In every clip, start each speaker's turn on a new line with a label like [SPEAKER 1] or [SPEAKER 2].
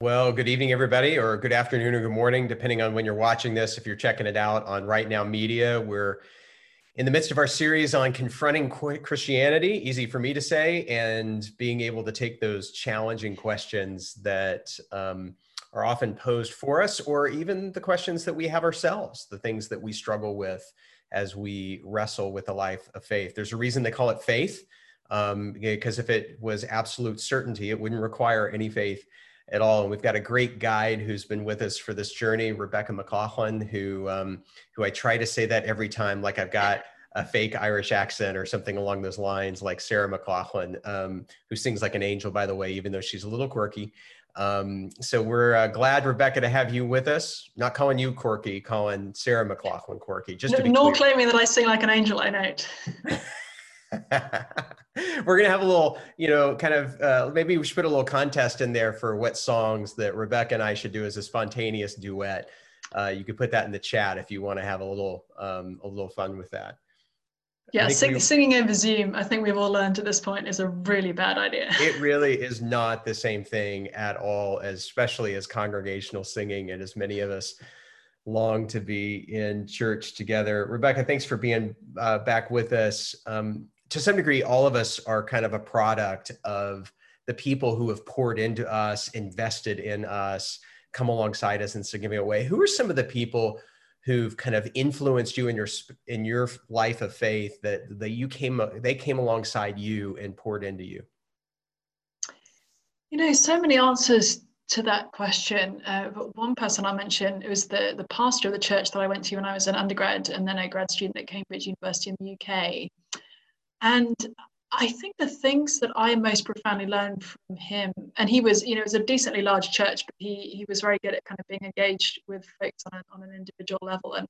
[SPEAKER 1] Well, good evening, everybody, or good afternoon or good morning, depending on when you're watching this. If you're checking it out on Right Now Media, we're in the midst of our series on confronting Christianity, easy for me to say, and being able to take those challenging questions that um, are often posed for us, or even the questions that we have ourselves, the things that we struggle with as we wrestle with a life of faith. There's a reason they call it faith, um, because if it was absolute certainty, it wouldn't require any faith at all. And we've got a great guide who's been with us for this journey, Rebecca McLaughlin, who um, who I try to say that every time, like I've got a fake Irish accent or something along those lines, like Sarah McLachlan, um, who sings like an angel, by the way, even though she's a little quirky. Um, so we're uh, glad, Rebecca, to have you with us. Not calling you quirky, calling Sarah McLachlan quirky. Just
[SPEAKER 2] no, nor claiming that I sing like an angel. I note.
[SPEAKER 1] We're gonna have a little, you know, kind of uh, maybe we should put a little contest in there for what songs that Rebecca and I should do as a spontaneous duet. Uh, you could put that in the chat if you want to have a little um, a little fun with that.
[SPEAKER 2] Yeah, sing, we, singing over Zoom, I think we've all learned at this point is a really bad idea.
[SPEAKER 1] It really is not the same thing at all, especially as congregational singing, and as many of us long to be in church together. Rebecca, thanks for being uh, back with us. Um, to some degree, all of us are kind of a product of the people who have poured into us, invested in us, come alongside us in significant way. Who are some of the people who've kind of influenced you in your in your life of faith that that you came they came alongside you and poured into you?
[SPEAKER 2] You know, so many answers to that question. Uh, but one person I mentioned it was the the pastor of the church that I went to when I was an undergrad and then a grad student at Cambridge University in the UK. And I think the things that I most profoundly learned from him, and he was, you know, it was a decently large church, but he he was very good at kind of being engaged with folks on, a, on an individual level. And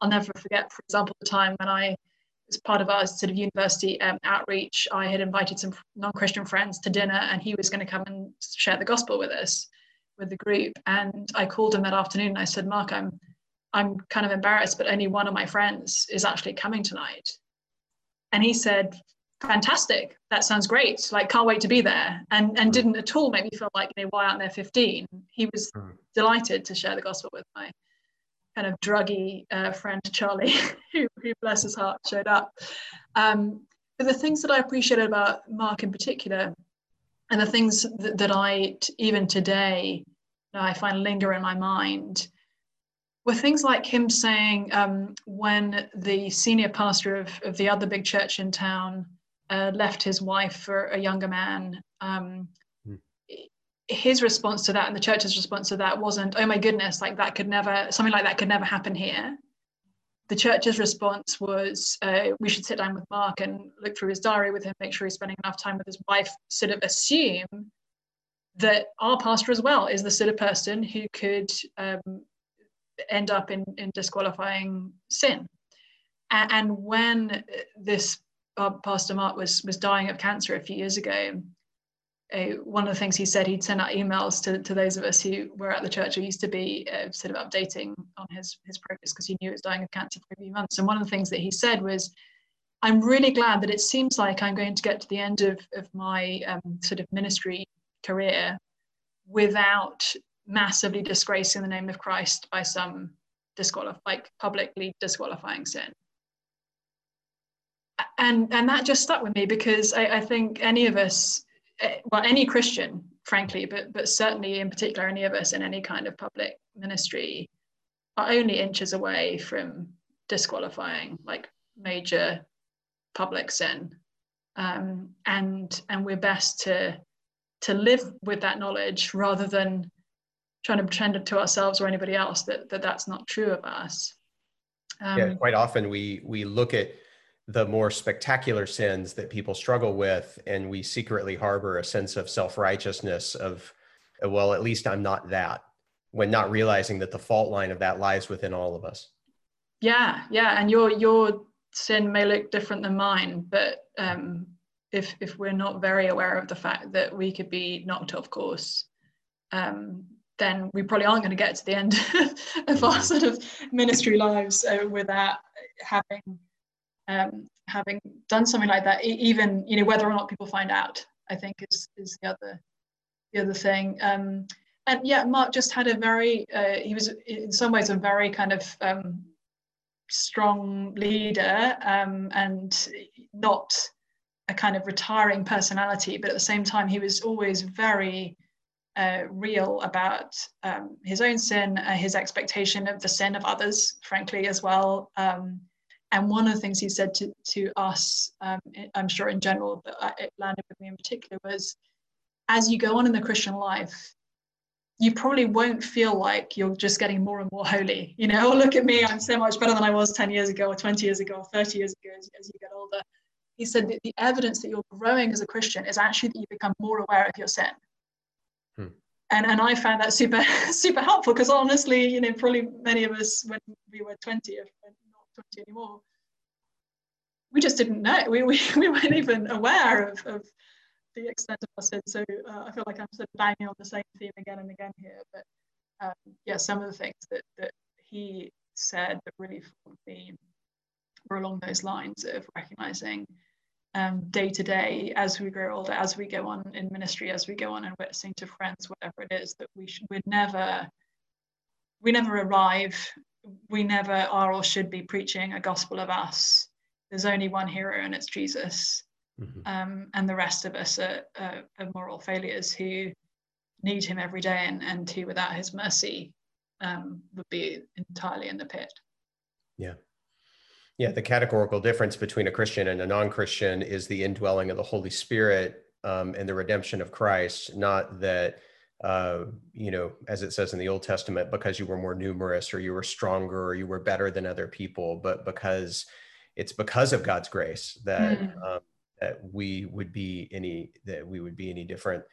[SPEAKER 2] I'll never forget, for example, the time when I was part of our sort of university um, outreach, I had invited some non-Christian friends to dinner, and he was going to come and share the gospel with us, with the group. And I called him that afternoon, and I said, Mark, I'm I'm kind of embarrassed, but only one of my friends is actually coming tonight. And he said, fantastic. That sounds great. Like can't wait to be there. And and didn't at all make me feel like you know why aren't there 15 he was mm. delighted to share the gospel with my kind of druggy uh, friend charlie who, who bless his heart showed up. Um, but the things that i appreciated about mark in particular and the things that, that i t- even today you know, i find linger in my mind were things like him saying um, when the senior pastor of, of the other big church in town uh, left his wife for a younger man. Um, mm. His response to that and the church's response to that wasn't, oh my goodness, like that could never, something like that could never happen here. The church's response was, uh, we should sit down with Mark and look through his diary with him, make sure he's spending enough time with his wife, sort of assume that our pastor as well is the sort of person who could um, end up in, in disqualifying sin. And, when this uh, Pastor Mark was was dying of cancer a few years ago, uh, one of the things he said he'd send out emails to, to those of us who were at the church or used to be uh, sort of updating on his his progress because he knew he was dying of cancer for a few months. And one of the things that he said was, "I'm really glad that it seems like I'm going to get to the end of of my um, sort of ministry career without massively disgracing the name of Christ by some disqualify like publicly disqualifying sin." and and that just stuck with me because I, I think any of us, eh, well, any Christian, frankly, but but certainly in particular, any of us in any kind of public ministry, are only inches away from disqualifying like major public sin, um, and and we're best to to live with that knowledge rather than trying to pretend to ourselves or anybody else that, that that's not true of us.
[SPEAKER 1] Um, yeah, quite often we we look at the more spectacular sins that people struggle with and we secretly harbor a sense of self-righteousness of well at least i'm not that when not realizing that the fault line of that lies within all of us
[SPEAKER 2] yeah yeah and your your sin may look different than mine but um if if we're not very aware of the fact that we could be knocked off course um then we probably aren't going to get to the end of our mm-hmm. sort of ministry lives uh, without having um, having done something like that, even you know whether or not people find out, I think is is the other the other thing. Um, and yeah, Mark just had a very, uh, he was in some ways a very kind of um, strong leader um, and not a kind of retiring personality, but at the same time, he was always very uh, real about um, his own sin, uh, his expectation of the sin of others, frankly, as well. Um, and one of the things he said to, to us, um, I'm sure in general, but it landed with me in particular, was as you go on in the Christian life, you probably won't feel like you're just getting more and more holy. You know, oh, look at me, I'm so much better than I was 10 years ago, or 20 years ago, or 30 years ago as, as you get older. He said that the evidence that you're growing as a Christian is actually that you become more aware of your sin. And, and I found that super super helpful because honestly, you know, probably many of us when we were 20, if not 20 anymore, we just didn't know. We, we, we weren't even aware of, of the extent of our sin. So uh, I feel like I'm sort of banging on the same theme again and again here. But um, yeah, some of the things that, that he said that really formed me were along those lines of recognizing um, day to day as we grow older, as we go on in ministry, as we go on and witnessing to friends, whatever it is, that we should, we never, we never arrive, we never are or should be preaching a gospel of us. There's only one hero, and it's Jesus. Mm-hmm. Um, and the rest of us are, are, are, moral failures who need him every day, and, and who, without his mercy, um, would be entirely in the pit.
[SPEAKER 1] Yeah. Yeah, the categorical difference between a Christian and a non-Christian is the indwelling of the Holy Spirit um, and the redemption of Christ. Not that, uh, you know, as it says in the Old Testament, because you were more numerous or you were stronger or you were better than other people, but because it's because of God's grace that mm. um, that we would be any that we would be any different.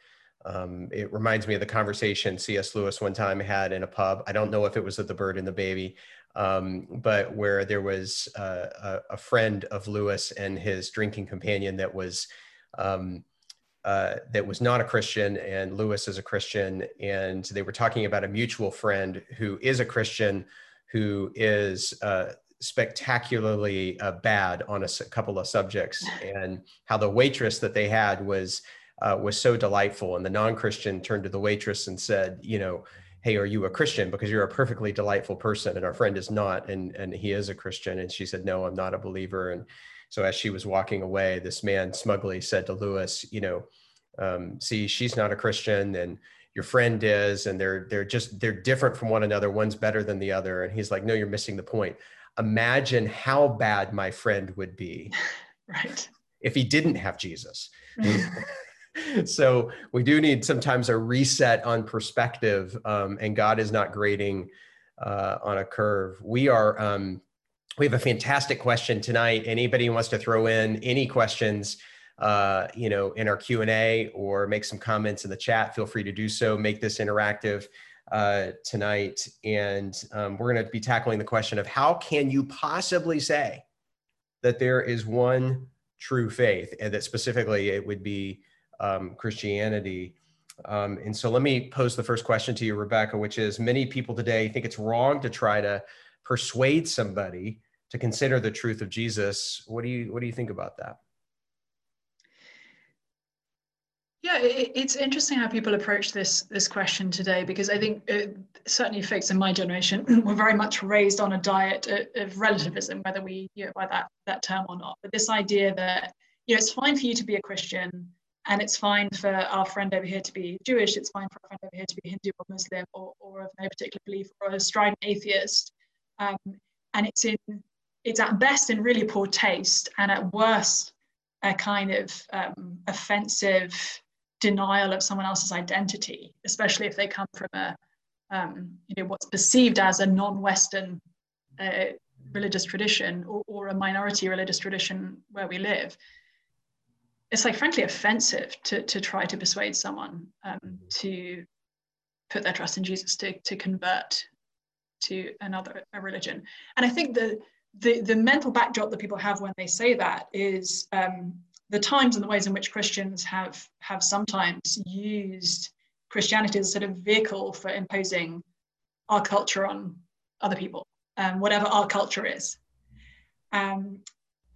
[SPEAKER 1] Um, it reminds me of the conversation C.S. Lewis one time had in a pub. I don't know if it was at the Bird and the Baby, um, but where there was uh, a, a, friend of Lewis and his drinking companion that was um, uh, that was not a Christian, and Lewis is a Christian, and they were talking about a mutual friend who is a Christian, who is uh, spectacularly uh, bad on a couple of subjects, and how the waitress that they had was. Uh, was so delightful, and the non-Christian turned to the waitress and said, "You know, hey are you a christian? Because you're a perfectly delightful person and our friend is not and and he is a christian. And she said no i'm not a believer. And so as she was walking away this man smugly said to lewis you know um, see she's not a christian and your friend is and they're they're just they're different from one another. One's better than the other. And he's like no you're missing the point. Imagine how bad my friend would be
[SPEAKER 2] right.
[SPEAKER 1] if he didn't have jesus so we do need sometimes a reset on perspective, um, and God is not grading uh, on a curve. We are. Um, we have a fantastic question tonight. Anybody who wants to throw in any questions, uh, you know, in our Q and A or make some comments in the chat, feel free to do so. Make this interactive uh, tonight, and um, we're going to be tackling the question of how can you possibly say that there is one true faith, and that specifically it would be um, Christianity. Um, and so let me pose the first question to you, Rebecca, which is many people today think it's wrong to try to persuade somebody to consider the truth of Jesus. What do you what do you think about that?
[SPEAKER 2] Yeah, it, it's interesting how people approach this this question today because I think it, certainly folks in my generation were very much raised on a diet of, relativism, whether we know, by that that term or not. But this idea that you know it's fine for you to be a Christian, and it's fine for our friend over here to be Jewish, it's fine for our friend over here to be Hindu or Muslim or, or of no particular belief or a strident atheist. Um, and it's in it's at best in really poor taste and at worst a kind of um, offensive denial of someone else's identity, especially if they come from a um, you know what's perceived as a non-Western uh, religious tradition or, or a minority religious tradition where we live it's like frankly offensive to to try to persuade someone um, mm-hmm. to put their trust in Jesus to to convert to another religion. And I think the the the mental backdrop that people have when they say that is um, the times and the ways in which Christians have have sometimes used Christianity as a sort of vehicle for imposing our culture on other people, um, whatever our culture is. Um,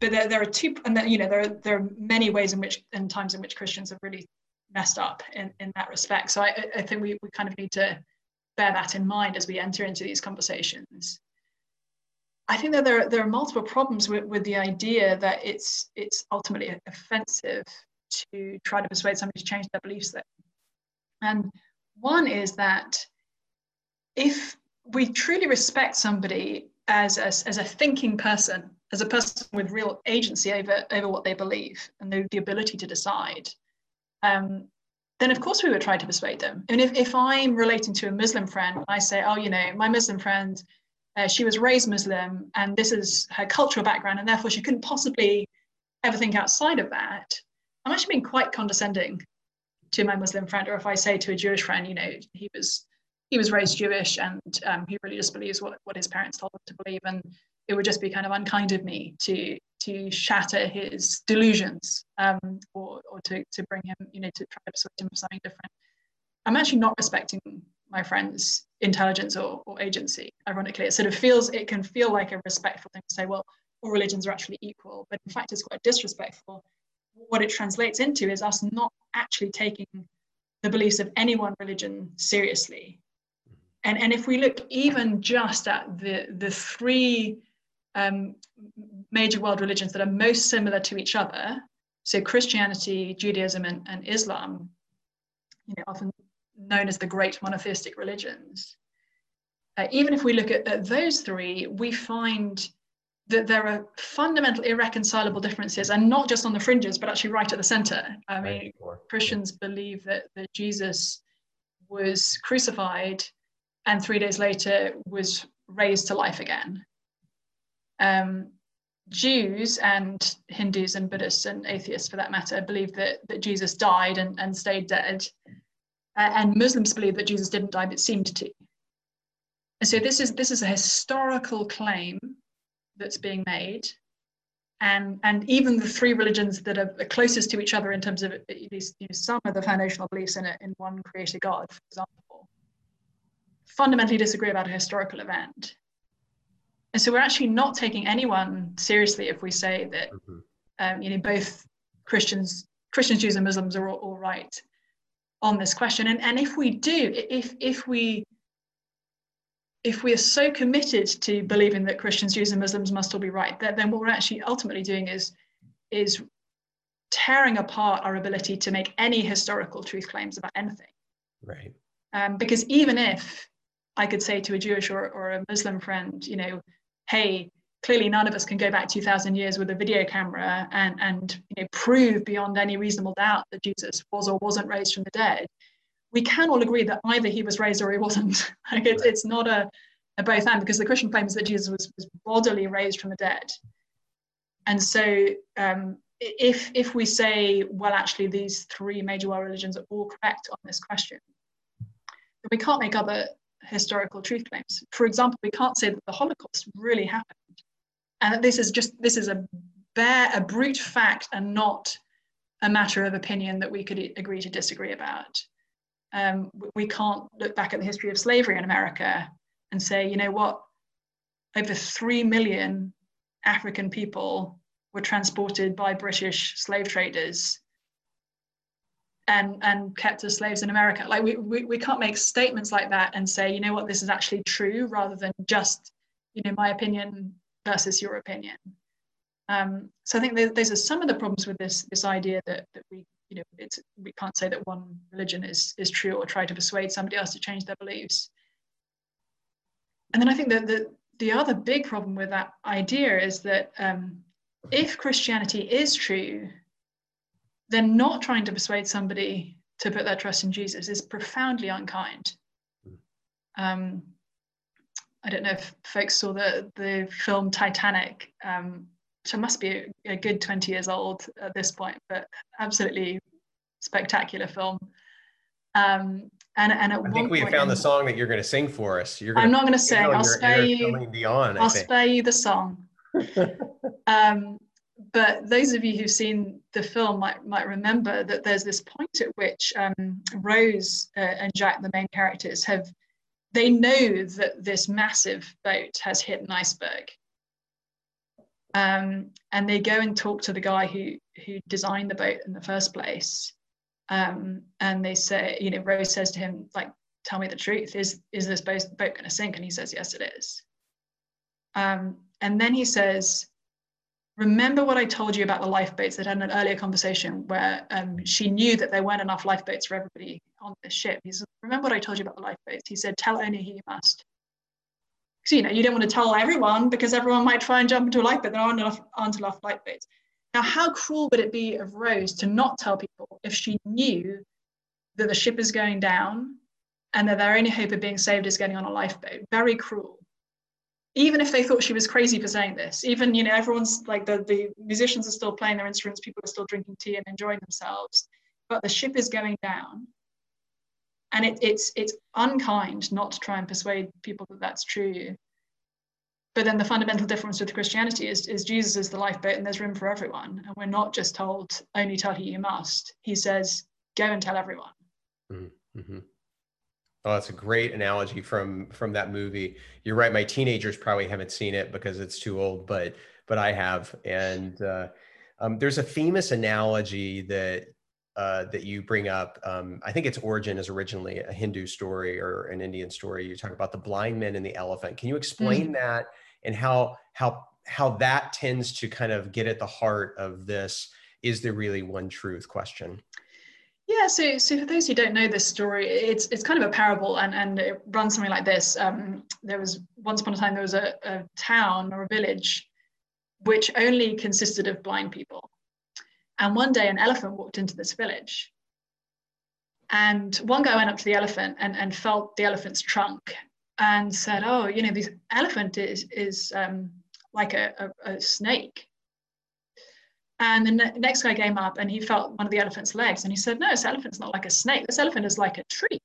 [SPEAKER 2] but there, there are two and then, you know there are, there are many ways in which and times in which christians have really messed up in, in that respect. So I, I think we, we kind of need to bear that in mind as we enter into these conversations. I think that there, are, there are multiple problems with, with the idea that it's it's ultimately offensive to try to persuade somebody to change their beliefs. There. And one is that if we truly respect somebody as a, as a thinking person, as a person with real agency over, over what they believe and the, the ability to decide, um, then of course we would try to persuade them. And if, if I'm relating to a Muslim friend I say, oh, you know, my Muslim friend, uh, she was raised Muslim and this is her cultural background, and therefore she couldn't possibly ever think outside of that, I'm actually being quite condescending to my Muslim friend. Or if I say to a Jewish friend, you know, he was he was raised Jewish and um, he really just believes what, what his parents told him to believe. And it would just be kind of unkind of me to to shatter his delusions um, or, or to, to bring him, you know, to try to persuade him of something different. I'm actually not respecting my friend's intelligence or, or agency, ironically. It sort of feels, it can feel like a respectful thing to say, well, all religions are actually equal, but in fact it's quite disrespectful. What it translates into is us not actually taking the beliefs of any one religion seriously. And, and if we look even just at the, the three um, major world religions that are most similar to each other, so Christianity, Judaism, and, and Islam, you know, often known as the great monotheistic religions. Uh, even if we look at, at those three, we find that there are fundamental irreconcilable differences, and not just on the fringes, but actually right at the center. I mean, Christians believe that, that Jesus was crucified and three days later was raised to life again. Um, Jews and Hindus and Buddhists and atheists, for that matter, believe that, that Jesus died and, and stayed dead. Uh, and Muslims believe that Jesus didn't die but seemed to. And so this is this is a historical claim that's being made. And, and even the three religions that are closest to each other in terms of at least you know, some of the foundational beliefs in, it, in one creator God, for example, fundamentally disagree about a historical event. And so we're actually not taking anyone seriously if we say that mm-hmm. um, you know both Christians, Christians, Jews, and Muslims are all, all right on this question. And, and if we do, if if we if we are so committed to believing that Christians, Jews, and Muslims must all be right, that, then what we're actually ultimately doing is is tearing apart our ability to make any historical truth claims about anything.
[SPEAKER 1] Right.
[SPEAKER 2] Um, because even if I could say to a Jewish or, or a Muslim friend, you know, hey, clearly none of us can go back 2000 years with a video camera and, and you know, prove beyond any reasonable doubt that Jesus was or wasn't raised from the dead. We can all agree that either he was raised or he wasn't. like it, it's not a, a both and because the Christian claim is that Jesus was, was bodily raised from the dead. And so um, if, if we say, well, actually, these three major world religions are all correct on this question, we can't make other historical truth claims. For example, we can't say that the Holocaust really happened, and that this is just this is a bare, a brute fact, and not a matter of opinion that we could agree to disagree about. Um, we can't look back at the history of slavery in America and say, you know what, over three million African people were transported by British slave traders and and kept as slaves in America. Like we, we we can't make statements like that and say, you know what, this is actually true, rather than just, you know, my opinion versus your opinion. Um, so I think those are some of the problems with this this idea that that we you know it's we can't say that one religion is is true or try to persuade somebody else to change their beliefs. And then I think that the the other big problem with that idea is that um, if Christianity is true, then not trying to persuade somebody to put their trust in Jesus is profoundly unkind. Um, I don't know if folks saw the the film Titanic, um, which must be a, a, good 20 years old at this point, but absolutely spectacular film. Um, and, and
[SPEAKER 1] I think we have found the song that you're going to sing for us. You're
[SPEAKER 2] gonna, I'm not going to sing. I'll spare you. Beyond, I'll spare you the song. um, but those of you who've seen the film might might remember that there's this point at which um, Rose uh, and Jack, the main characters, have they know that this massive boat has hit an iceberg, um, and they go and talk to the guy who who designed the boat in the first place, Um, and they say, you know, Rose says to him, like, tell me the truth. Is is this boat, boat going to sink? And he says, yes, it is. Um, and then he says, remember what I told you about the lifeboats that had an earlier conversation where um, she knew that there weren't enough lifeboats for everybody on the ship. He said, remember what I told you about the lifeboats? He said, tell only who you must. So, you know, you don't want to tell everyone because everyone might try and jump into a lifeboat. There aren't enough, aren't enough lifeboats. Now, how cruel would it be of Rose to not tell people if she knew that the ship is going down and that their only hope of being saved is getting on a lifeboat? Very cruel even if they thought she was crazy for saying this, even you know everyone's like the the musicians are still playing their instruments, people are still drinking tea and enjoying themselves, but the ship is going down, and it, it's it's unkind not to try and persuade people that that's true. But then the fundamental difference with Christianity is, is Jesus is the lifeboat and there's room for everyone, and we're not just told only tell who you must. He says go and tell everyone. Mm-hmm.
[SPEAKER 1] Oh, that's a great analogy from from that movie. You're right. My teenagers probably haven't seen it because it's too old, but but I have. And uh, um, there's a famous analogy that uh, that you bring up. Um, I think its origin is originally a Hindu story or an Indian story. You talk about the blind man and the elephant. Can you explain mm-hmm. that and how how how that tends to kind of get at the heart of this? Is there really one truth question?
[SPEAKER 2] Yeah, so so for those who don't know this story, it's it's kind of a parable, and and it runs something like this. Um, there was once upon a time there was a, a town or a village which only consisted of blind people, and one day an elephant walked into this village, and one guy went up to the elephant and and felt the elephant's trunk and said, "Oh, you know, this elephant is is um, like a, a, a snake." And the ne- next guy came up and he felt one of the elephant's legs and he said, No, this elephant's not like a snake. This elephant is like a tree.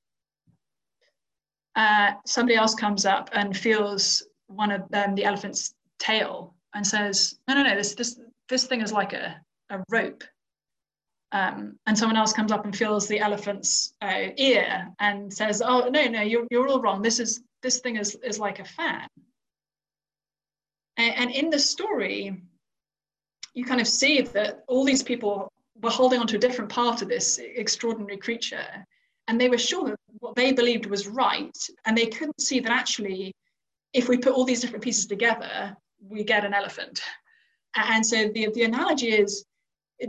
[SPEAKER 2] Uh, somebody else comes up and feels one of um, the elephant's tail and says, No, no, no, this, this, this thing is like a, a rope. Um, and someone else comes up and feels the elephant's uh, ear and says, Oh, no, no, you're, you're all wrong. This, is, this thing is, is like a fan. And, and in the story, you kind of see that all these people were holding on to a different part of this extraordinary creature and they were sure that what they believed was right and they couldn't see that actually if we put all these different pieces together we get an elephant and so the, the analogy is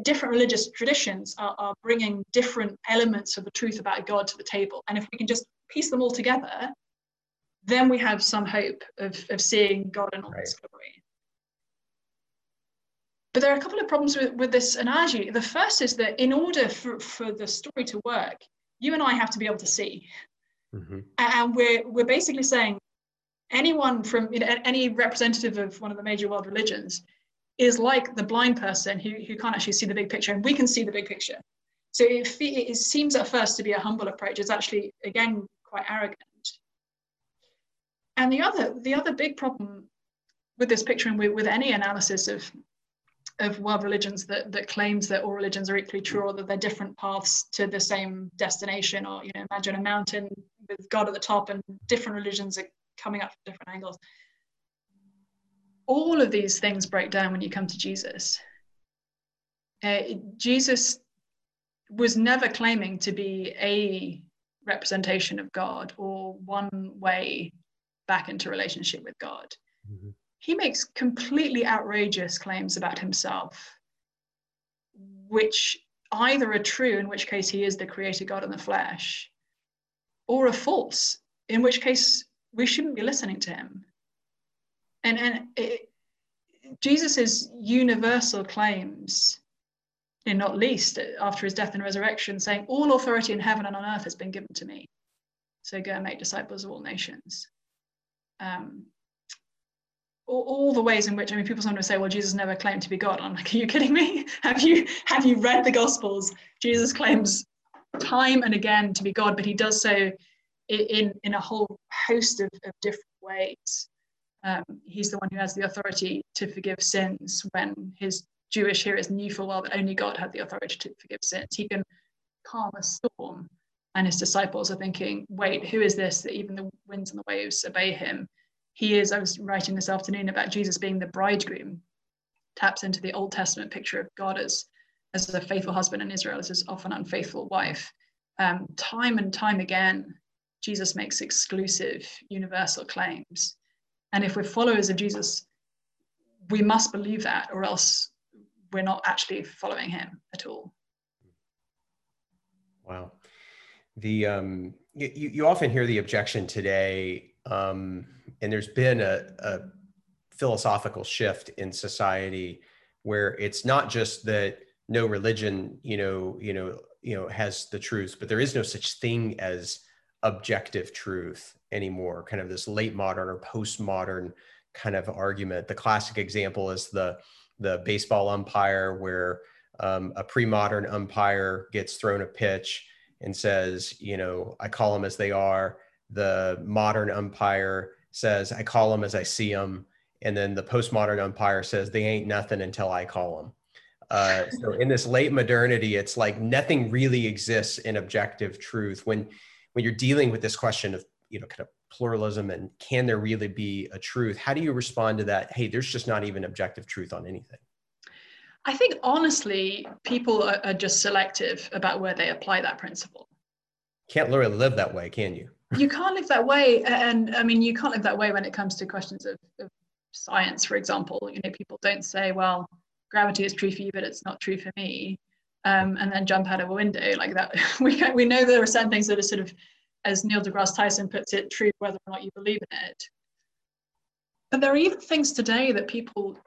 [SPEAKER 2] different religious traditions are, are bringing different elements of the truth about god to the table and if we can just piece them all together then we have some hope of, of seeing god in all right. his glory but there are a couple of problems with, with this analogy. The first is that in order for, for the story to work, you and I have to be able to see. Mm-hmm. And we're, we're basically saying anyone from you know, any representative of one of the major world religions is like the blind person who, who can't actually see the big picture, and we can see the big picture. So it, it seems at first to be a humble approach. It's actually, again, quite arrogant. And the other, the other big problem with this picture and with, with any analysis of of world religions that, that claims that all religions are equally true or that they're different paths to the same destination or you know imagine a mountain with god at the top and different religions are coming up from different angles. All of these things break down when you come to jesus. Uh, jesus was never claiming to be a representation of god or one way back into relationship with god. Mm-hmm he makes completely outrageous claims about himself, which either are true, in which case he is the creator God in the flesh, or are false, in which case we shouldn't be listening to him. And, and Jesus's universal claims, and not least after his death and resurrection, saying, All authority in heaven and on earth has been given to me. So go and make disciples of all nations. Um, all, the ways in which I mean, people sometimes say, "Well, Jesus never claimed to be God." I'm like, "Are you kidding me? Have you have you read the Gospels? Jesus claims time and again to be God, but he does so in in a whole host of, of different ways. Um, he's the one who has the authority to forgive sins when his Jewish hearers knew full well that only God had the authority to forgive sins. He can calm a storm, and his disciples are thinking, "Wait, who is this that even the winds and the waves obey him?" He is, I was writing this afternoon about Jesus being the bridegroom, taps into the Old Testament picture of God as as a faithful husband and Israel as his often unfaithful wife. Um, time and time again, Jesus makes exclusive universal claims. And if we're followers of Jesus, we must believe that, or else we're not actually following him at all.
[SPEAKER 1] Wow. The um, you, you often hear the objection today, um, and there's been a, a philosophical shift in society where it's not just that no religion, you know, you know, you know, has the truth, but there is no such thing as objective truth anymore. Kind of this late modern or postmodern kind of argument. The classic example is the the baseball umpire, where um, a pre-modern umpire gets thrown a pitch and says, you know, I call them as they are. The modern umpire says, I call them as I see them. And then the postmodern umpire says, they ain't nothing until I call them. Uh, so in this late modernity, it's like nothing really exists in objective truth. When when you're dealing with this question of you know kind of pluralism and can there really be a truth? How do you respond to that? Hey, there's just not even objective truth on anything.
[SPEAKER 2] I think honestly, people are, are just selective about where they apply that principle.
[SPEAKER 1] Can't literally live that way, can you?
[SPEAKER 2] You can't live that way, and I mean, you can't live that way when it comes to questions of, of science, for example. You know, people don't say, "Well, gravity is true for you, but it's not true for me," um, and then jump out of a window like that. we we know there are certain things that are sort of, as Neil deGrasse Tyson puts it, true whether or not you believe in it. But there are even things today that people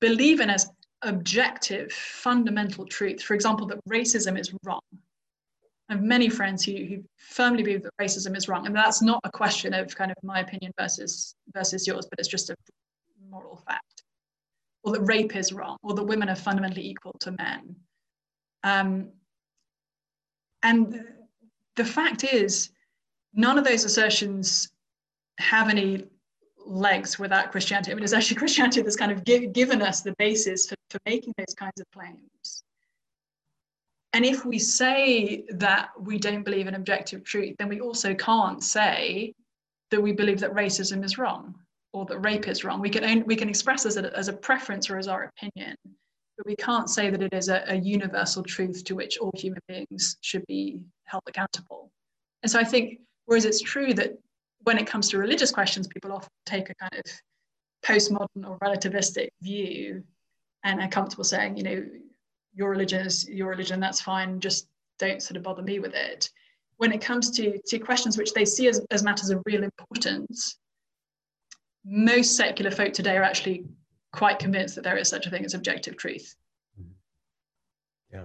[SPEAKER 2] believe in as objective, fundamental truth. For example, that racism is wrong. I have many friends who, who firmly believe that racism is wrong, and that's not a question of kind of my opinion versus versus yours, but it's just a moral fact, or that rape is wrong, or that women are fundamentally equal to men. Um, and the fact is, none of those assertions have any legs without Christianity. I mean, it's actually Christianity that's kind of give, given us the basis for, for making those kinds of claims. And if we say that we don't believe in objective truth, then we also can't say that we believe that racism is wrong or that rape is wrong. We can only, we can express as a, as a preference or as our opinion, but we can't say that it is a, a universal truth to which all human beings should be held accountable. And so I think, whereas it's true that when it comes to religious questions, people often take a kind of postmodern or relativistic view and are comfortable saying, you know, your religion is your religion, that's fine, just don't sort of bother me with it. When it comes to, to questions which they see as, as matters of real importance, most secular folk today are actually quite convinced that there is such a thing as objective truth.
[SPEAKER 1] Yeah.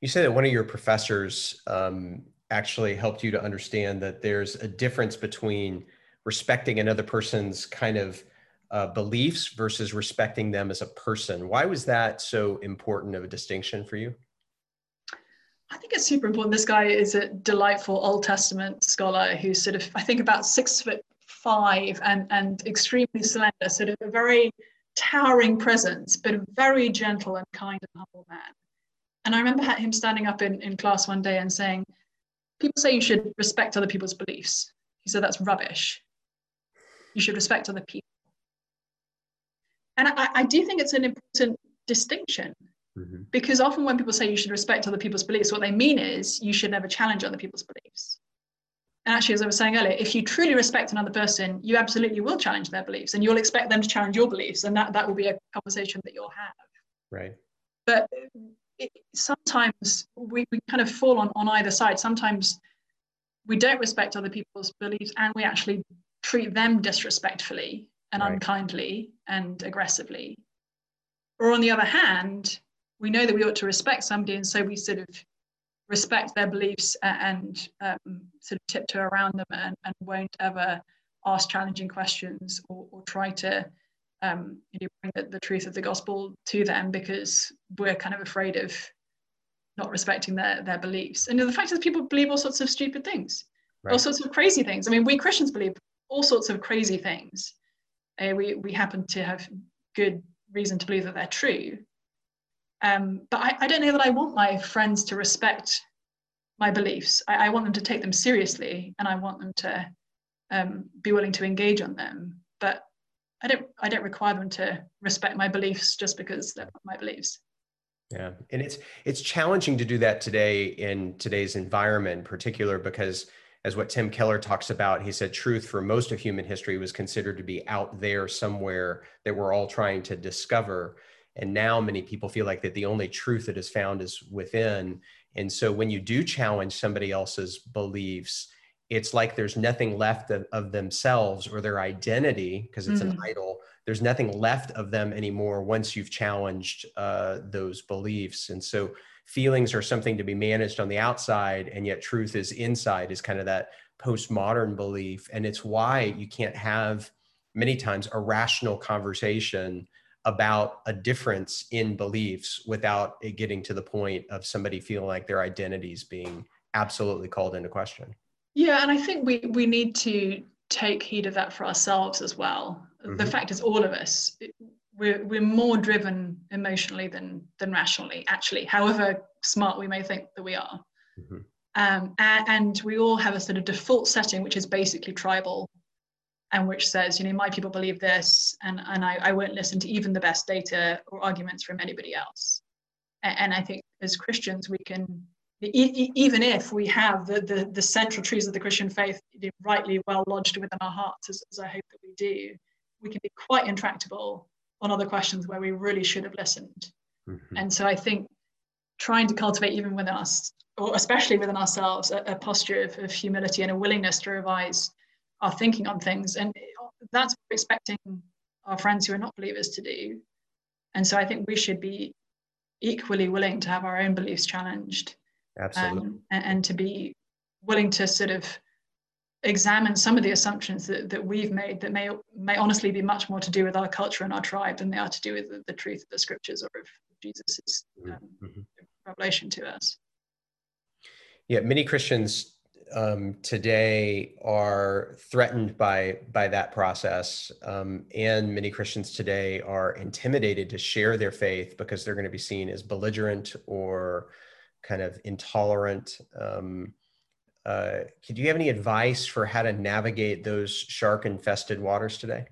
[SPEAKER 1] You say that one of your professors um, actually helped you to understand that there's a difference between respecting another person's kind of uh, beliefs versus respecting them as a person. Why was that so important of a distinction for you?
[SPEAKER 2] I think it's super important. This guy is a delightful Old Testament scholar who's sort of, I think, about six foot five and, and extremely slender, sort of a very towering presence, but a very gentle and kind and humble man. And I remember him standing up in, in class one day and saying, people say you should respect other people's beliefs. He said that's rubbish. You should respect other people. And I, I do think it's an important distinction mm-hmm. because often when people say you should respect other people's beliefs, what they mean is you should never challenge other people's beliefs. And actually, as I was saying earlier, if you truly respect another person, you absolutely will challenge their beliefs and you'll expect them to challenge your beliefs. And that, that will be a conversation that you'll have.
[SPEAKER 1] Right.
[SPEAKER 2] But it, sometimes we, we kind of fall on, on either side. Sometimes we don't respect other people's beliefs and we actually treat them disrespectfully and right. unkindly and aggressively. Or on the other hand, we know that we ought to respect somebody, and so we sort of respect their beliefs and um, sort of tiptoe around them and, and, won't ever ask challenging questions or, or try to um, you know, bring the, the, truth of the gospel to them because we're kind of afraid of not respecting their, their beliefs. And the fact is, people believe all sorts of stupid things, right. all sorts of crazy things. I mean, we Christians believe all sorts of crazy things. Uh, we, we happen to have good reason to believe that they're true. Um, but I, I don't know that I want my friends to respect my beliefs. I, I want them to take them seriously and I want them to um, be willing to engage on them. But I don't I don't require them to respect my beliefs just because they're my beliefs.
[SPEAKER 1] Yeah, and it's it's challenging to do that today in today's environment, in particular because as what Tim Keller talks about, he said truth for most of human history was considered to be out there somewhere that we're all trying to discover. And now many people feel like that the only truth that is found is within. And so when you do challenge somebody else's beliefs, it's like there's nothing left of, of themselves or their identity because it's mm. an idol there's nothing left of them anymore once you've challenged uh, those beliefs and so feelings are something to be managed on the outside and yet truth is inside is kind of that postmodern belief and it's why you can't have many times a rational conversation about a difference in beliefs without it getting to the point of somebody feeling like their identity is being absolutely called into question
[SPEAKER 2] yeah, and I think we we need to take heed of that for ourselves as well. Mm-hmm. The fact is, all of us we're we're more driven emotionally than than rationally. Actually, however smart we may think that we are, mm-hmm. um, and, and we all have a sort of default setting, which is basically tribal, and which says, you know, my people believe this, and and I, I won't listen to even the best data or arguments from anybody else. And, and I think as Christians, we can even if we have the, the, the, central truths of the Christian faith rightly well lodged within our hearts, as, as I hope that we do, we can be quite intractable on other questions where we really should have listened. Mm-hmm. And so I think trying to cultivate even within us, or especially within ourselves, a, a posture of, of, humility and a willingness to revise our thinking on things. And that's what we're expecting our friends who are not believers to do. And so I think we should be equally willing to have our own beliefs challenged
[SPEAKER 1] Absolutely. Um,
[SPEAKER 2] and, and, to be willing to sort of examine some of the assumptions that, that we've made that may may honestly be much more to do with our culture and our tribe than they are to do with the, the truth of the scriptures or of Jesus' mm-hmm. um, mm-hmm. revelation to us.
[SPEAKER 1] Yeah, many Christians um, today are threatened by by that process, um, and many Christians today are intimidated to share their faith because they're going to be seen as belligerent or kind of intolerant. Um, uh, could you have any advice for how to navigate those shark infested waters today?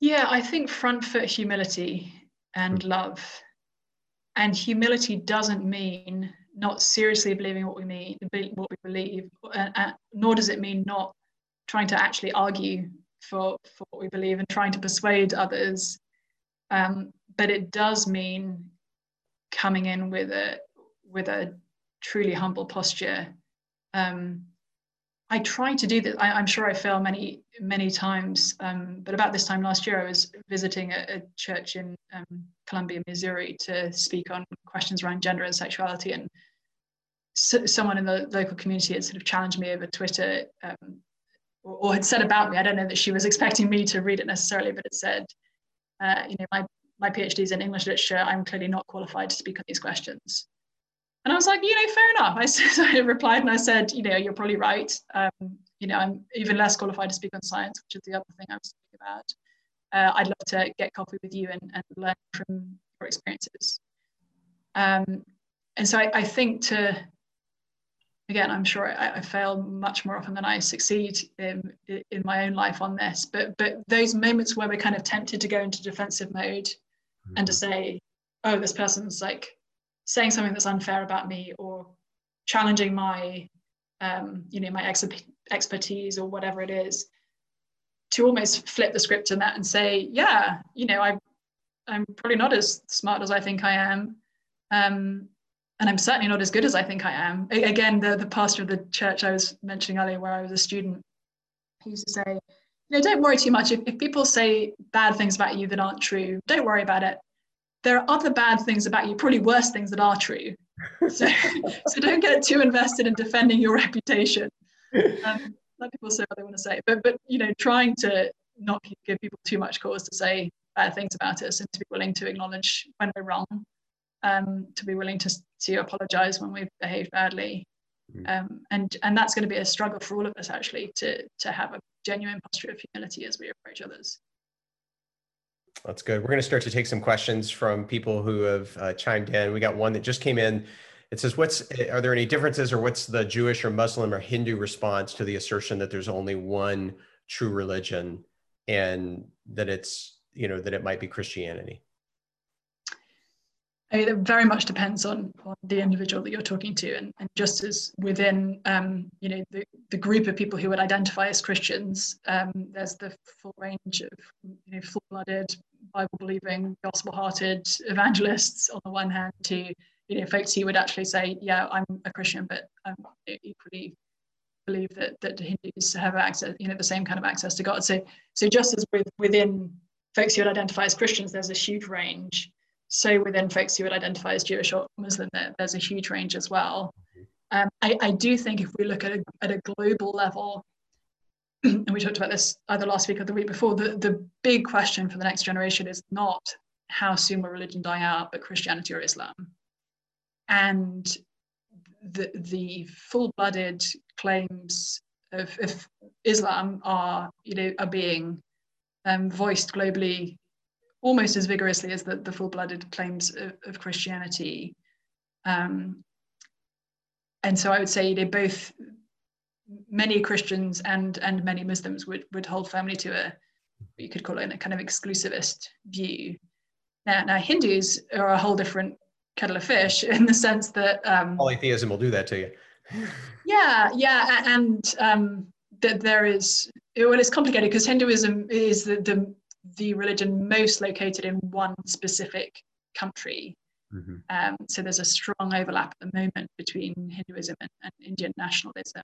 [SPEAKER 2] Yeah, I think front foot humility and mm-hmm. love. And humility doesn't mean not seriously believing what we mean, what we believe, uh, uh, nor does it mean not trying to actually argue for, for what we believe and trying to persuade others. Um, but it does mean coming in with a with a truly humble posture. Um, I try to do this. I, am sure I fail many many times, um, but about this time last year, I was visiting a, a church in um, Columbia, Missouri, to speak on questions around gender and sexuality. And so, someone in the local community had sort of challenged me over Twitter, um, or, or, had said about me. I don't know that she was expecting me to read it necessarily, but it said, uh, you know, my my PhD is in English literature. I'm clearly not qualified to speak on these questions. And I was like, you know, fair enough. I, said, I replied and I said, you know, you're probably right. Um, you know, I'm even less qualified to speak on science, which is the other thing I was talking about. Uh, I'd love to get coffee with you and, and learn from your experiences. Um, and so I, I, think to, again, I'm sure I, I, fail much more often than I succeed in, in my own life on this, but, but those moments where we're kind of tempted to go into defensive mode and to mm-hmm. say, oh, this person's like saying something that's unfair about me or challenging my, um, you know, my ex- expertise or whatever it is, to almost flip the script on that and say, yeah, you know, I, I'm probably not as smart as I think I am. Um, and I'm certainly not as good as I think I am. Again, the, the pastor of the church I was mentioning earlier, where I was a student, he used to say, you know, don't worry too much. If, if people say bad things about you that aren't true, don't worry about it. There are other bad things about you, probably worse things that are true. So, so don't get too invested in defending your reputation. Um, let people say what they want to say, but but you know, trying to not give people too much cause to say bad things about us, and to be willing to acknowledge when we're wrong, um, to be willing to to apologize when we've behaved badly, mm. um, and and that's going to be a struggle for all of us actually to to have a genuine posture of humility as we approach others.
[SPEAKER 1] That's good. We're going to start to take some questions from people who have uh, chimed in. We got one that just came in. It says, "What's are there any differences, or what's the Jewish or Muslim or Hindu response to the assertion that there's only one true religion, and that it's you know that it might be Christianity?"
[SPEAKER 2] It very much depends on, on the individual that you're talking to, and, and just as within um, you know the, the group of people who would identify as Christians, um, there's the full range of you know full-blooded, Bible-believing, gospel-hearted evangelists on the one hand, to you know folks who would actually say, yeah, I'm a Christian, but I'm equally believe that that Hindus have access, you know, the same kind of access to God. So so just as with within folks who would identify as Christians, there's a huge range so within folks who would identify as Jewish or Muslim, there, there's a huge range as well. Um, I, I, do think if we look at a, at a global level, and we talked about this either last week or the week before, the, the big question for the next generation is not how soon will religion die out, but Christianity or Islam. And the, the full-blooded claims of, of Islam are, you know, are being um, voiced globally almost as vigorously as the, the full-blooded claims of, of Christianity. Um, and so I would say they both many Christians and and many Muslims would would hold firmly to a you could call it a kind of exclusivist view. Now, now Hindus are a whole different kettle of fish in the sense that um,
[SPEAKER 1] polytheism will do that to you.
[SPEAKER 2] yeah, yeah, and um, that there is well, it's complicated because Hinduism is the, the the religion most located in one specific country. Mm-hmm. Um, so there's a strong overlap at the moment between Hinduism and, and Indian nationalism.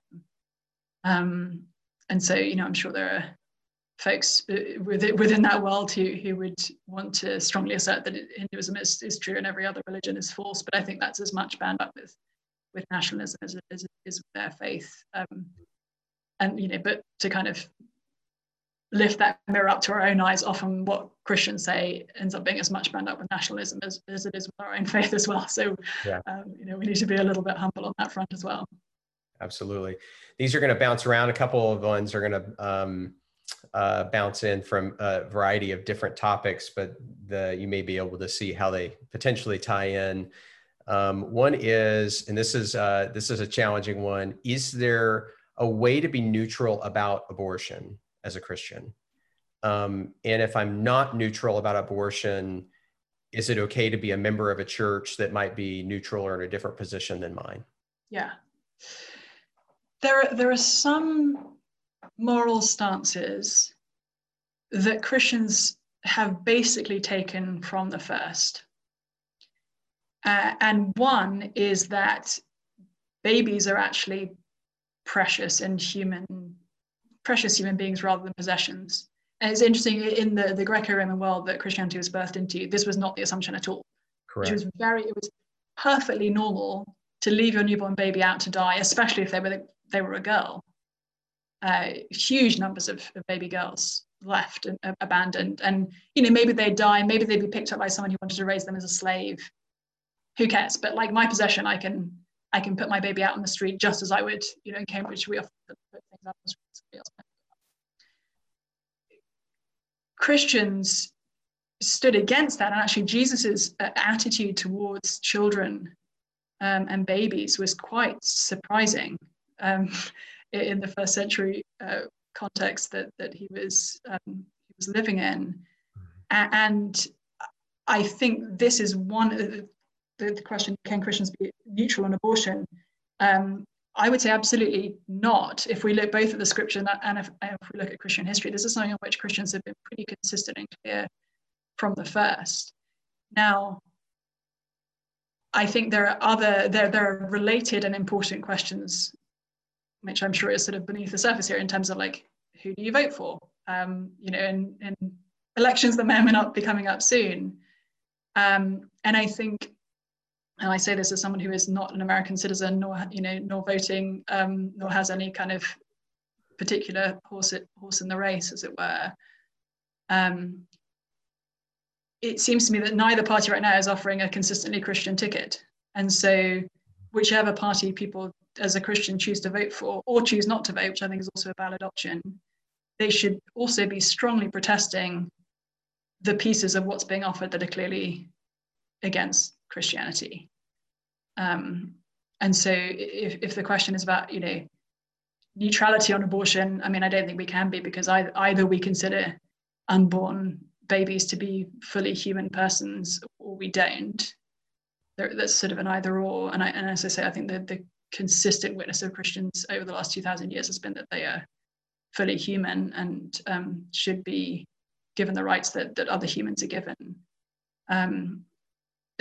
[SPEAKER 2] Um, and so, you know, I'm sure there are folks uh, within, within that world who, who would want to strongly assert that Hinduism is, is true and every other religion is false. But I think that's as much bound up with, with nationalism as it is, is with their faith. Um, and, you know, but to kind of lift that mirror up to our own eyes, often what Christians say ends up being as much bound up with nationalism as, as it is with our own faith as well. So, yeah. um, you know, we need to be a little bit humble on that front as well.
[SPEAKER 1] Absolutely. These are going to bounce around. A couple of ones are going to um, uh, bounce in from a variety of different topics, but the, you may be able to see how they potentially tie in. Um, one is, and this is uh, this is a challenging one. Is there a way to be neutral about abortion? As a Christian? Um, and if I'm not neutral about abortion, is it okay to be a member of a church that might be neutral or in a different position than mine?
[SPEAKER 2] Yeah. There, there are some moral stances that Christians have basically taken from the first. Uh, and one is that babies are actually precious and human precious human beings rather than possessions. And it's interesting in the, the Greco-Roman world that Christianity was birthed into, this was not the assumption at all. Correct. It was very, it was perfectly normal to leave your newborn baby out to die, especially if they were they were a girl. Uh, huge numbers of, of, baby girls left and uh, abandoned, and you know maybe they'd die, maybe they'd be picked up by someone who wanted to raise them as a slave. Who cares? But like my possession, I can I can put my baby out on the street just as I would, you know, in Cambridge we often out on Christians stood against that, and actually Jesus's uh, attitude towards children um, and babies was quite surprising um, in the first century uh, context that that he was um, he was living in, and I think this is one of the, the question: Can Christians be neutral on abortion? Um, I would say absolutely not. If we look both at the scripture and if, and if, we look at Christian history, this is something on which Christians have been pretty consistent and clear from the first. Now, I think there are other there there are related and important questions, which I'm sure is sort of beneath the surface here in terms of like who do you vote for? Um, you know, in, in elections that may or may not be coming up soon. Um, and I think and I say this as someone who is not an American citizen, nor you know, nor voting, um, nor has any kind of particular horse horse in the race, as it were. Um, it seems to me that neither party right now is offering a consistently Christian ticket, and so whichever party people as a Christian choose to vote for or choose not to vote, which I think is also a valid option, they should also be strongly protesting the pieces of what's being offered that are clearly against Christianity. Um, and so if, if the question is about, you know, neutrality on abortion, I mean, I don't think we can be because either, either we consider unborn babies to be fully human persons or we don't. that's sort of an either or. And, I, and as I say, I think the, the consistent witness of Christians over the last 2,000 years has been that they are fully human and um, should be given the rights that, that other humans are given. Um,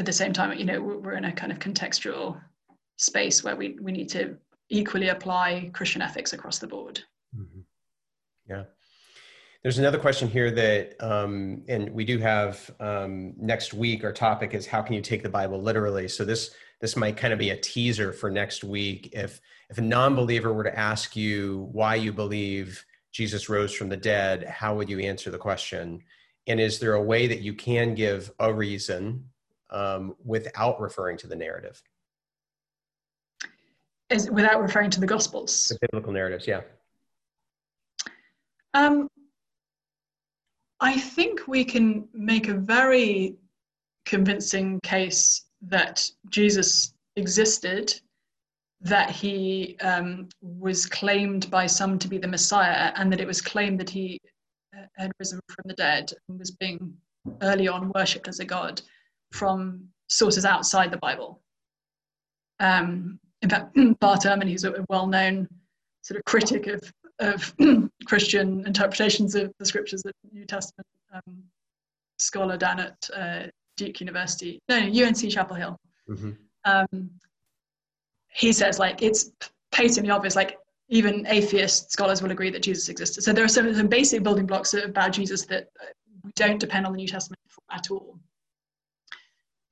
[SPEAKER 2] at the same time, you know, we're in a kind of contextual space where we, we need to equally apply Christian ethics across the board. Mm-hmm.
[SPEAKER 1] Yeah. There's another question here that, um, and we do have um, next week. Our topic is how can you take the Bible literally. So this this might kind of be a teaser for next week. If if a non-believer were to ask you why you believe Jesus rose from the dead, how would you answer the question? And is there a way that you can give a reason um, without referring to the narrative?
[SPEAKER 2] Is without referring to the Gospels?
[SPEAKER 1] The biblical narratives, yeah.
[SPEAKER 2] Um, I think we can make a very convincing case that Jesus existed, that he um, was claimed by some to be the Messiah, and that it was claimed that he uh, had risen from the dead and was being early on worshipped as a god from sources outside the Bible. Um, in fact, Bart Ehrman, who's a well known sort of critic of of Christian interpretations of the scriptures, the New Testament um, scholar down at uh, Duke University, no, UNC Chapel Hill. Mm-hmm. Um, he says like it's patently obvious, like even atheist scholars will agree that Jesus existed. So there are some, some basic building blocks about Jesus that uh, we don't depend on the New Testament at all.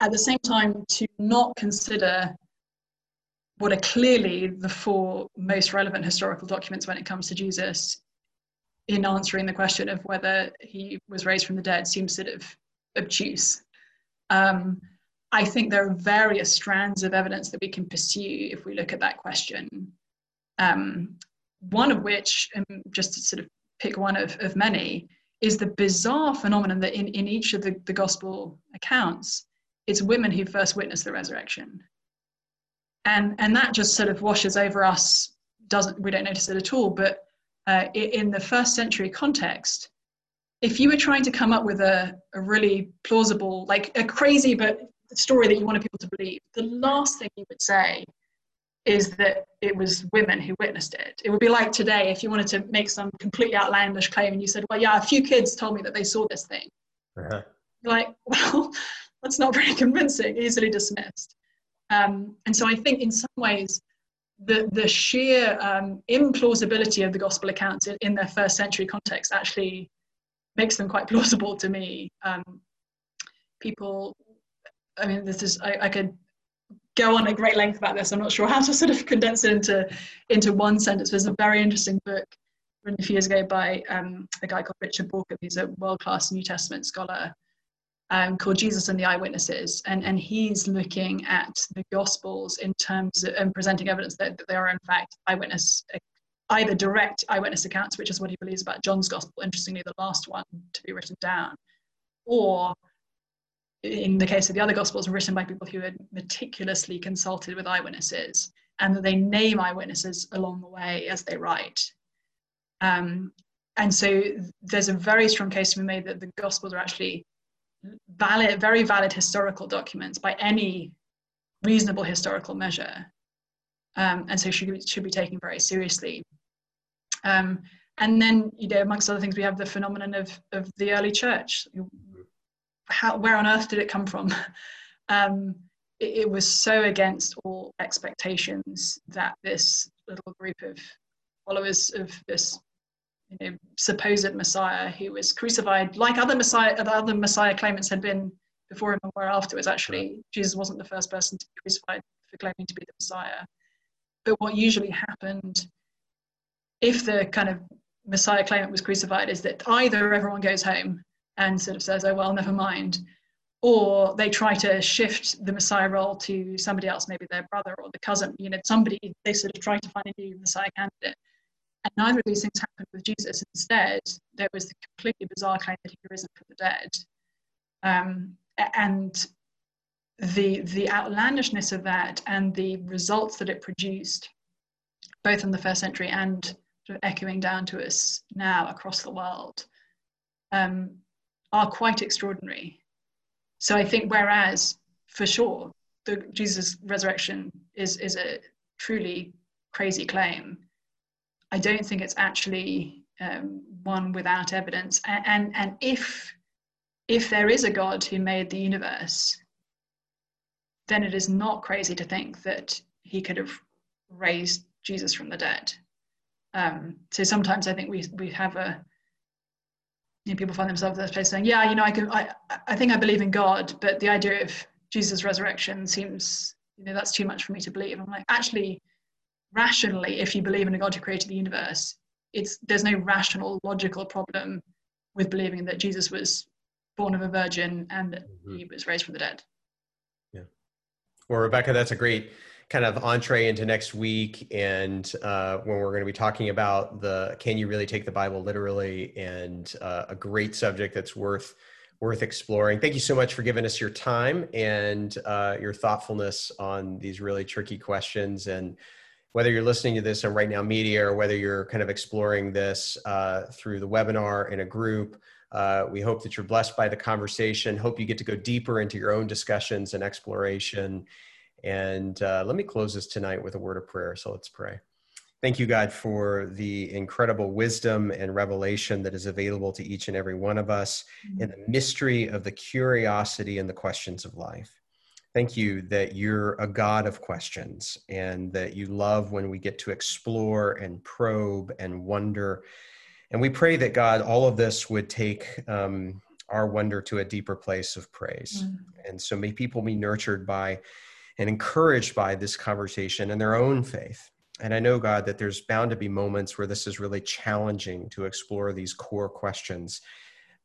[SPEAKER 2] At the same time, to not consider what are clearly the four most relevant historical documents when it comes to Jesus in answering the question of whether he was raised from the dead seems sort of obtuse. Um, I think there are various strands of evidence that we can pursue if we look at that question. Um, one of which, just to sort of pick one of, of many, is the bizarre phenomenon that in, in each of the, the gospel accounts, it's women who first witness the resurrection and and that just sort of washes over us doesn't we don't notice it at all but uh, in the first century context if you were trying to come up with a, a really plausible like a crazy but story that you wanted people to believe the last thing you would say is that it was women who witnessed it. It would be like today if you wanted to make some completely outlandish claim and you said, well, yeah, a few kids told me that they saw this thing. Uh-huh. Like, well, that's not very convincing, easily dismissed. Um, and so I think in some ways, the, the sheer um, implausibility of the gospel accounts in, in, their first century context actually makes them quite plausible to me. Um, people, I mean, this is, I, I, could go on a great length about this. I'm not sure how to sort of condense it into, into one sentence. There's a very interesting book written a few years ago by um, a guy called Richard Bauckham, who's a world-class New Testament scholar um, called Jesus and the Eyewitnesses, and, and he's looking at the Gospels in terms of and presenting evidence that, that they are in fact eyewitness, either direct eyewitness accounts, which is what he believes about John's Gospel, interestingly the last one to be written down, or in the case of the other Gospels, written by people who had meticulously consulted with eyewitnesses, and that they name eyewitnesses along the way as they write. Um, and so there's a very strong case to be made that the Gospels are actually valid, very valid historical documents by any reasonable historical measure. Um, and so should, should be taken very seriously. Um, and then, you know, amongst other things, we have the phenomenon of, of the early church. How, where on earth did it come from? um, it, it was so against all expectations that this little group of followers of this you know, supposed Messiah who was crucified, like other Messiah, other Messiah claimants had been before him and were afterwards. Actually, Jesus wasn't the first person to be crucified for claiming to be the Messiah. But what usually happened, if the kind of Messiah claimant was crucified, is that either everyone goes home and sort of says, "Oh well, never mind," or they try to shift the Messiah role to somebody else, maybe their brother or the cousin. You know, somebody they sort of try to find a new Messiah candidate. And neither of these things happened with Jesus. Instead, there was the completely bizarre claim that he had risen from the dead. Um, and the, the outlandishness of that and the results that it produced, both in the first century and sort of echoing down to us now across the world, um, are quite extraordinary. So I think, whereas for sure, the Jesus resurrection is is a truly crazy claim, I don't think it's actually um, one without evidence. And, and and if if there is a God who made the universe, then it is not crazy to think that he could have raised Jesus from the dead. Um, so sometimes I think we we have a you know, people find themselves in this place saying, "Yeah, you know, I can, I, I think I believe in God, but the idea of Jesus' resurrection seems, you know, that's too much for me to believe." I'm like, actually, rationally, if you believe in a God who created the universe, it's there's no rational, logical problem with believing that Jesus was born of a virgin and that mm-hmm. he was raised from the dead.
[SPEAKER 1] Yeah. Well, Rebecca, that's a great kind of entree into next week and uh, when we're going to be talking about the can you really take the bible literally and uh, a great subject that's worth worth exploring thank you so much for giving us your time and uh, your thoughtfulness on these really tricky questions and whether you're listening to this on RightNow Media or whether you're kind of exploring this uh, through the webinar in a group uh, we hope that you're blessed by the conversation hope you get to go deeper into your own discussions and exploration and uh, let me close this tonight with a word of prayer. So let's pray. Thank you, God, for the incredible wisdom and revelation that is available to each and every one of us in the mystery of the curiosity and the questions of life. Thank you that you're a God of questions and that you love when we get to explore and probe and wonder. And we pray that, God, all of this would take um, our wonder to a deeper place of praise. Mm. And so may people be nurtured by and encouraged by this conversation and their own faith. And I know, God, that there's bound to be moments where this is really challenging to explore these core questions.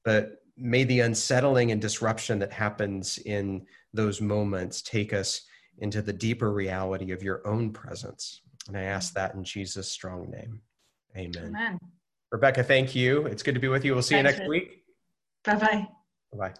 [SPEAKER 1] But may the unsettling and disruption that happens in those moments take us into the deeper reality of your own presence. And I ask that in Jesus' strong name. Amen. Amen. Rebecca, thank you. It's good to be with you. We'll see Thanks you next week.
[SPEAKER 2] Bye bye.
[SPEAKER 1] Bye bye.